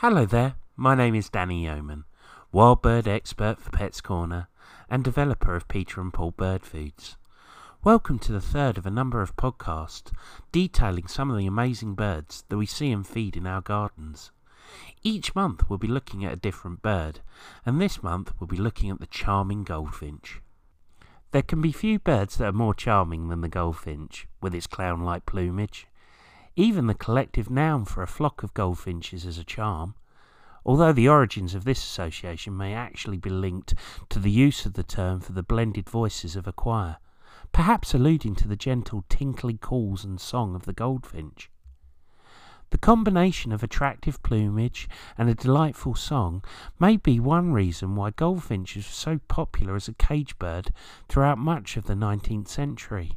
Hello there, my name is Danny Yeoman, wild bird expert for Pets Corner and developer of Peter and Paul Bird Foods. Welcome to the third of a number of podcasts detailing some of the amazing birds that we see and feed in our gardens. Each month we'll be looking at a different bird, and this month we'll be looking at the charming goldfinch. There can be few birds that are more charming than the goldfinch, with its clown like plumage. Even the collective noun for a flock of goldfinches is a charm, although the origins of this association may actually be linked to the use of the term for the blended voices of a choir, perhaps alluding to the gentle tinkly calls and song of the goldfinch. The combination of attractive plumage and a delightful song may be one reason why goldfinches were so popular as a cage bird throughout much of the 19th century.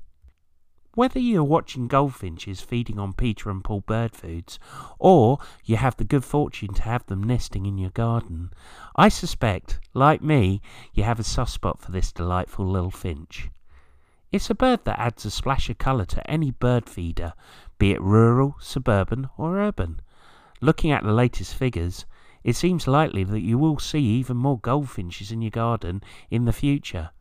Whether you are watching goldfinches feeding on Peter and Paul bird foods, or you have the good fortune to have them nesting in your garden, I suspect, like me, you have a soft spot for this delightful little finch. It's a bird that adds a splash of colour to any bird feeder, be it rural, suburban, or urban. Looking at the latest figures, it seems likely that you will see even more goldfinches in your garden in the future.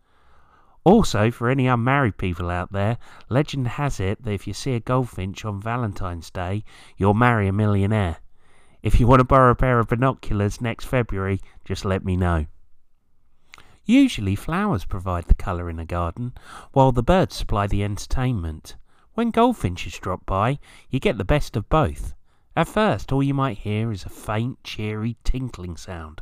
Also, for any unmarried people out there, legend has it that if you see a goldfinch on Valentine's Day, you'll marry a millionaire. If you want to borrow a pair of binoculars next February, just let me know. Usually, flowers provide the colour in a garden, while the birds supply the entertainment. When goldfinches drop by, you get the best of both. At first, all you might hear is a faint, cheery tinkling sound,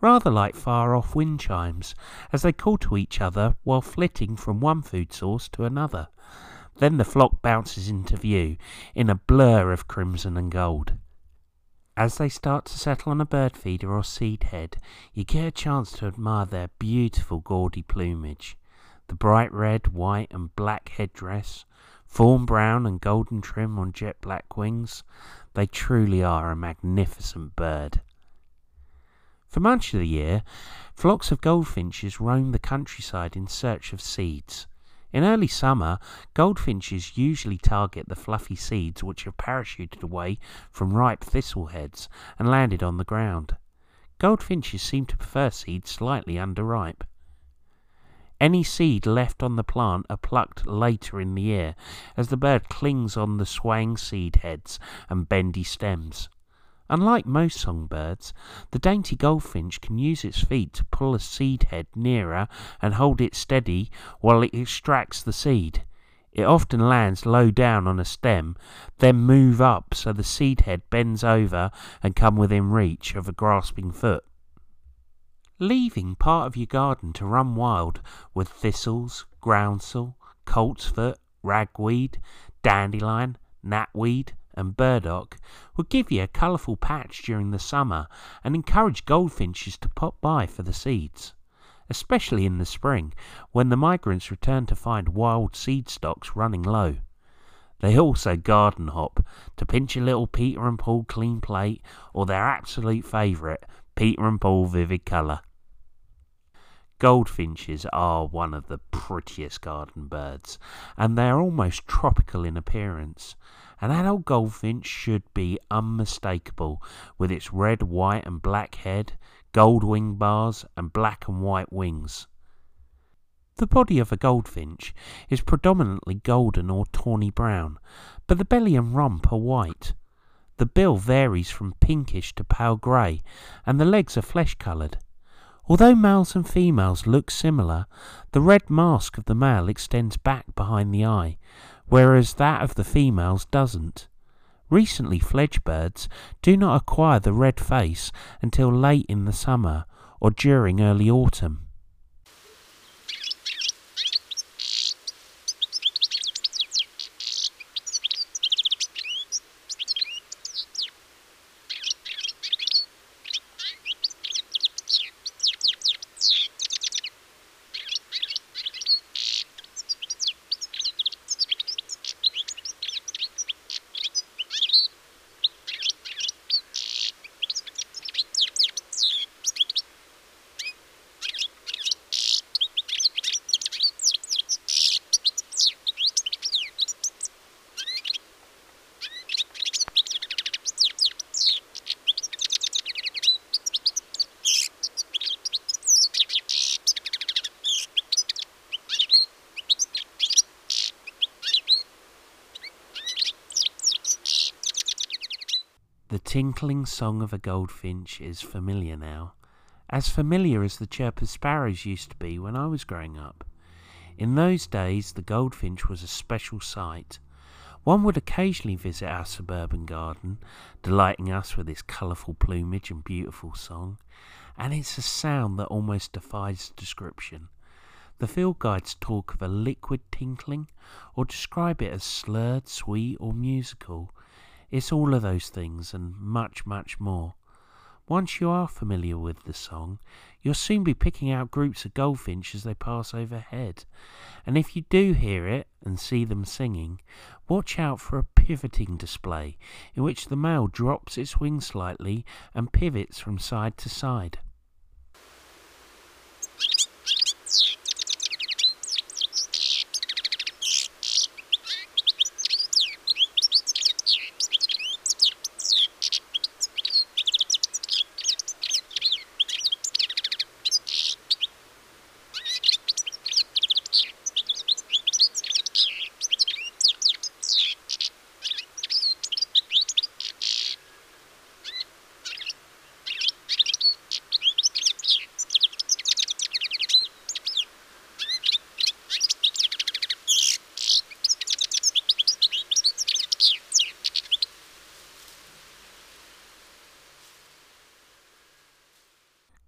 rather like far off wind chimes, as they call to each other while flitting from one food source to another. Then the flock bounces into view in a blur of crimson and gold. As they start to settle on a bird feeder or seed head, you get a chance to admire their beautiful gaudy plumage. The bright red, white, and black headdress, fawn brown and golden trim on jet black wings, they truly are a magnificent bird. For much of the year, flocks of goldfinches roam the countryside in search of seeds. In early summer, goldfinches usually target the fluffy seeds which are parachuted away from ripe thistle heads and landed on the ground. Goldfinches seem to prefer seeds slightly underripe. Any seed left on the plant are plucked later in the year, as the bird clings on the swaying seed heads and bendy stems. Unlike most songbirds, the dainty goldfinch can use its feet to pull a seed head nearer and hold it steady while it extracts the seed. It often lands low down on a stem, then move up so the seed head bends over and come within reach of a grasping foot. Leaving part of your garden to run wild with thistles, groundsel, coltsfoot, ragweed, dandelion, knapweed, and burdock would give you a colourful patch during the summer and encourage goldfinches to pop by for the seeds, especially in the spring when the migrants return to find wild seed stocks running low. They also garden hop to pinch a little Peter and Paul clean plate or their absolute favourite, Peter and Paul vivid colour. Goldfinches are one of the prettiest garden birds, and they are almost tropical in appearance. An adult goldfinch should be unmistakable, with its red, white, and black head, gold wing bars, and black and white wings. The body of a goldfinch is predominantly golden or tawny brown, but the belly and rump are white. The bill varies from pinkish to pale grey, and the legs are flesh coloured. Although males and females look similar, the red mask of the male extends back behind the eye, whereas that of the females doesn't. Recently fledged birds do not acquire the red face until late in the summer or during early autumn. Tinkling song of a goldfinch is familiar now, as familiar as the chirp of sparrows used to be when I was growing up. In those days, the goldfinch was a special sight. One would occasionally visit our suburban garden, delighting us with its colourful plumage and beautiful song, and it's a sound that almost defies description. The field guides talk of a liquid tinkling, or describe it as slurred, sweet, or musical. It's all of those things and much, much more. Once you are familiar with the song, you'll soon be picking out groups of goldfinch as they pass overhead. And if you do hear it and see them singing, watch out for a pivoting display in which the male drops its wings slightly and pivots from side to side.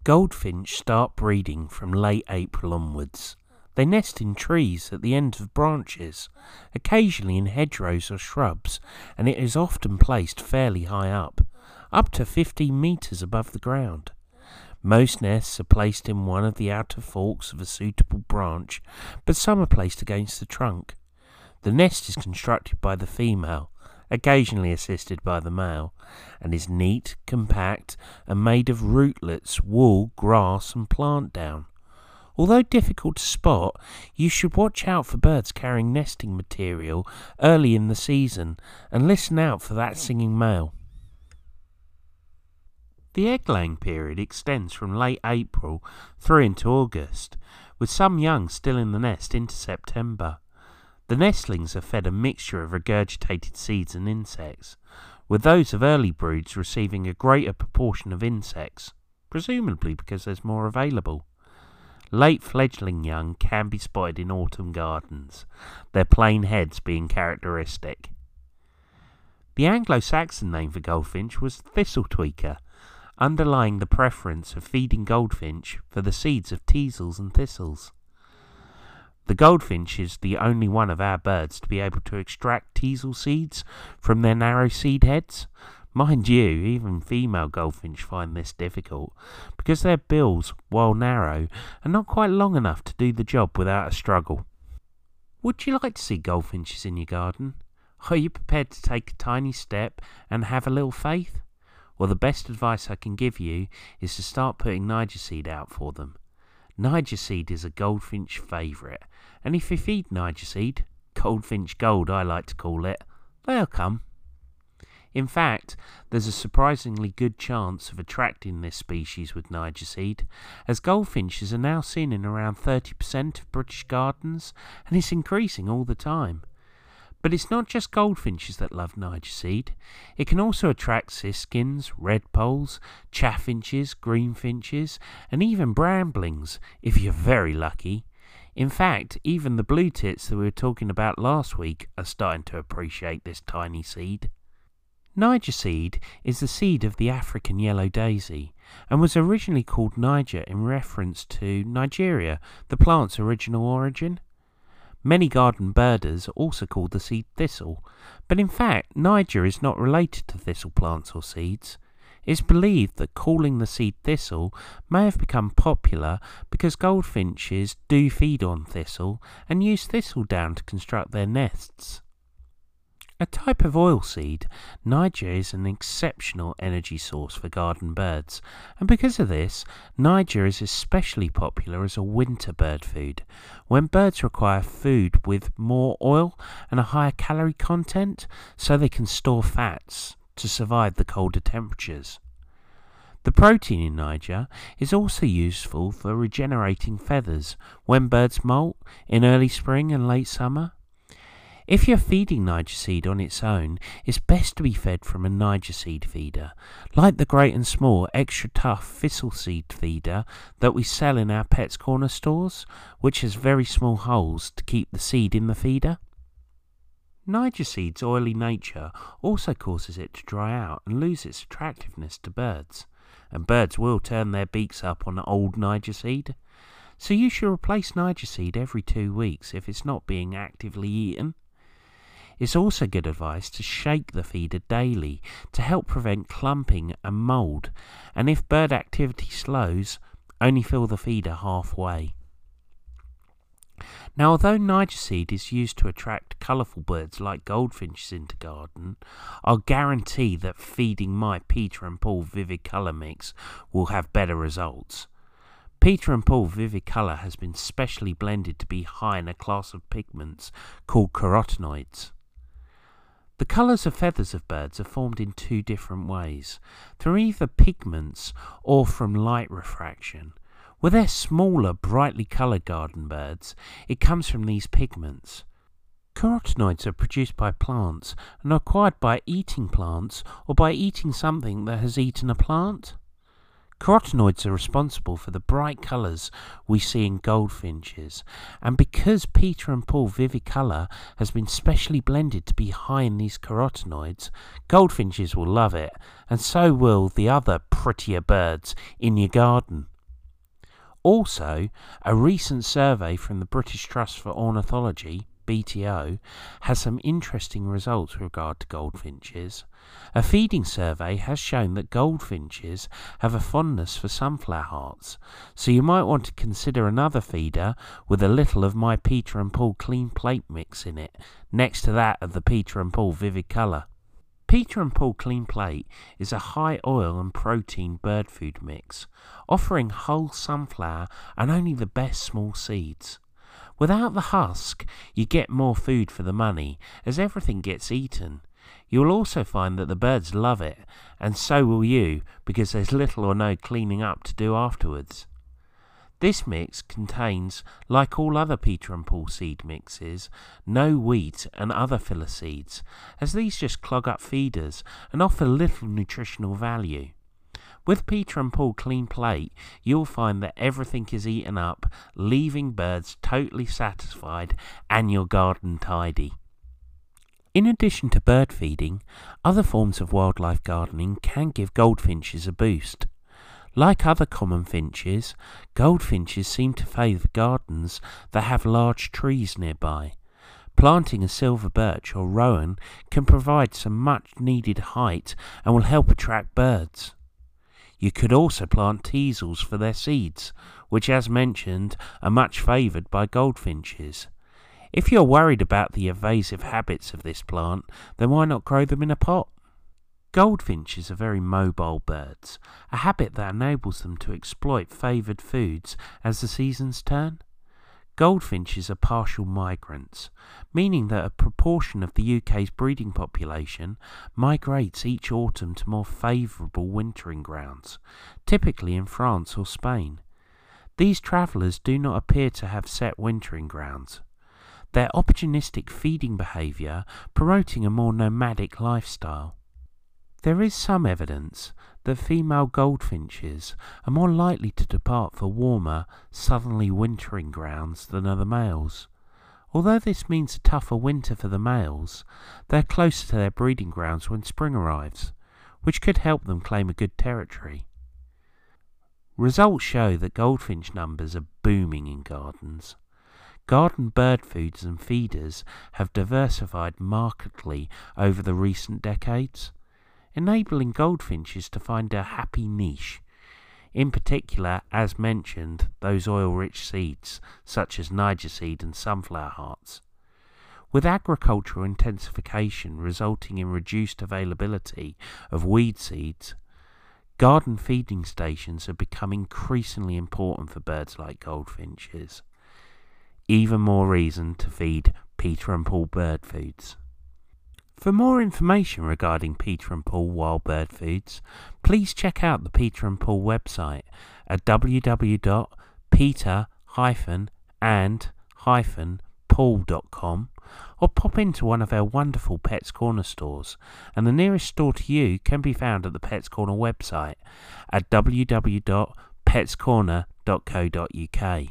Goldfinch start breeding from late April onwards. They nest in trees at the end of branches, occasionally in hedgerows or shrubs, and it is often placed fairly high up, up to 15 metres above the ground. Most nests are placed in one of the outer forks of a suitable branch, but some are placed against the trunk. The nest is constructed by the female, occasionally assisted by the male, and is neat, compact, and made of rootlets, wool, grass, and plant down. Although difficult to spot, you should watch out for birds carrying nesting material early in the season and listen out for that singing male. The egg laying period extends from late April through into August, with some young still in the nest into September. The nestlings are fed a mixture of regurgitated seeds and insects, with those of early broods receiving a greater proportion of insects, presumably because there's more available. Late fledgling young can be spotted in autumn gardens, their plain heads being characteristic. The Anglo Saxon name for goldfinch was thistle-tweaker, underlying the preference of feeding goldfinch for the seeds of teasels and thistles. The goldfinch is the only one of our birds to be able to extract teasel seeds from their narrow seed heads. Mind you, even female goldfinch find this difficult, because their bills, while narrow, are not quite long enough to do the job without a struggle. Would you like to see goldfinches in your garden? Are you prepared to take a tiny step and have a little faith? Well, the best advice I can give you is to start putting Niger seed out for them. Niger seed is a goldfinch favourite, and if you feed Niger seed, goldfinch gold I like to call it, they'll come. In fact, there's a surprisingly good chance of attracting this species with Niger seed, as goldfinches are now seen in around 30% of British gardens, and it's increasing all the time. But it's not just goldfinches that love Niger seed. It can also attract siskins, redpolls, chaffinches, greenfinches, and even bramblings, if you're very lucky. In fact, even the blue tits that we were talking about last week are starting to appreciate this tiny seed. Niger seed is the seed of the African yellow daisy and was originally called Niger in reference to Nigeria, the plant's original origin. Many garden birders also call the seed thistle, but in fact Niger is not related to thistle plants or seeds. It is believed that calling the seed thistle may have become popular because goldfinches do feed on thistle and use thistle down to construct their nests. A type of oilseed, Niger is an exceptional energy source for garden birds, and because of this, Niger is especially popular as a winter bird food. When birds require food with more oil and a higher calorie content, so they can store fats to survive the colder temperatures. The protein in Niger is also useful for regenerating feathers when birds molt in early spring and late summer. If you're feeding Niger seed on its own, it's best to be fed from a Niger seed feeder, like the great and small extra tough thistle seed feeder that we sell in our Pets Corner stores, which has very small holes to keep the seed in the feeder. Niger seed's oily nature also causes it to dry out and lose its attractiveness to birds, and birds will turn their beaks up on old Niger seed. So you should replace Niger seed every two weeks if it's not being actively eaten. It's also good advice to shake the feeder daily to help prevent clumping and mould, and if bird activity slows, only fill the feeder halfway. Now, although Niger seed is used to attract colourful birds like goldfinches into garden, I'll guarantee that feeding my Peter and Paul Vivid Colour mix will have better results. Peter and Paul Vivid Colour has been specially blended to be high in a class of pigments called carotenoids. The colours of feathers of birds are formed in two different ways, through either pigments or from light refraction. With their smaller, brightly coloured garden birds, it comes from these pigments. Carotenoids are produced by plants and are acquired by eating plants or by eating something that has eaten a plant. Carotenoids are responsible for the bright colours we see in goldfinches, and because Peter and Paul Vivid Colour has been specially blended to be high in these carotenoids, goldfinches will love it, and so will the other prettier birds in your garden. Also, a recent survey from the British Trust for Ornithology BTO, has some interesting results with regard to goldfinches. A feeding survey has shown that goldfinches have a fondness for sunflower hearts, so you might want to consider another feeder with a little of my Peter and Paul clean plate mix in it, next to that of the Peter and Paul vivid colour. Peter and Paul Clean Plate is a high oil and protein bird food mix, offering whole sunflower and only the best small seeds. Without the husk, you get more food for the money, as everything gets eaten. You will also find that the birds love it, and so will you, because there's little or no cleaning up to do afterwards. This mix contains, like all other Peter and Paul seed mixes, no wheat and other filler seeds, as these just clog up feeders and offer little nutritional value. With Peter and Paul Clean Plate, you'll find that everything is eaten up, leaving birds totally satisfied and your garden tidy. In addition to bird feeding, other forms of wildlife gardening can give goldfinches a boost. Like other common finches, goldfinches seem to favour gardens that have large trees nearby. Planting a silver birch or rowan can provide some much needed height and will help attract birds. You could also plant teasels for their seeds, which, as mentioned, are much favoured by goldfinches. If you're worried about the evasive habits of this plant, then why not grow them in a pot? Goldfinches are very mobile birds, a habit that enables them to exploit favoured foods as the seasons turn. Goldfinches are partial migrants, meaning that a proportion of the UK's breeding population migrates each autumn to more favourable wintering grounds, typically in France or Spain. These travellers do not appear to have set wintering grounds. Their opportunistic feeding behaviour promoting a more nomadic lifestyle. There is some evidence that female goldfinches are more likely to depart for warmer, southerly wintering grounds than are the males. Although this means a tougher winter for the males, they are closer to their breeding grounds when spring arrives, which could help them claim a good territory. Results show that goldfinch numbers are booming in gardens. Garden bird foods and feeders have diversified markedly over the recent decades enabling goldfinches to find a happy niche. In particular, as mentioned, those oil rich seeds, such as Niger seed and sunflower hearts. With agricultural intensification resulting in reduced availability of weed seeds, garden feeding stations have become increasingly important for birds like goldfinches. Even more reason to feed Peter and Paul bird foods. For more information regarding Peter and Paul Wild Bird Foods, please check out the Peter and Paul website at www.peter-and-paul.com. or pop into one of our wonderful Pets Corner stores, and the nearest store to you can be found at the Pets Corner website at www.petscorner.co.uk.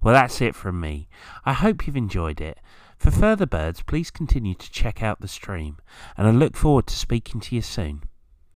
Well, that's it from me. I hope you've enjoyed it. For further birds, please continue to check out the stream, and I look forward to speaking to you soon.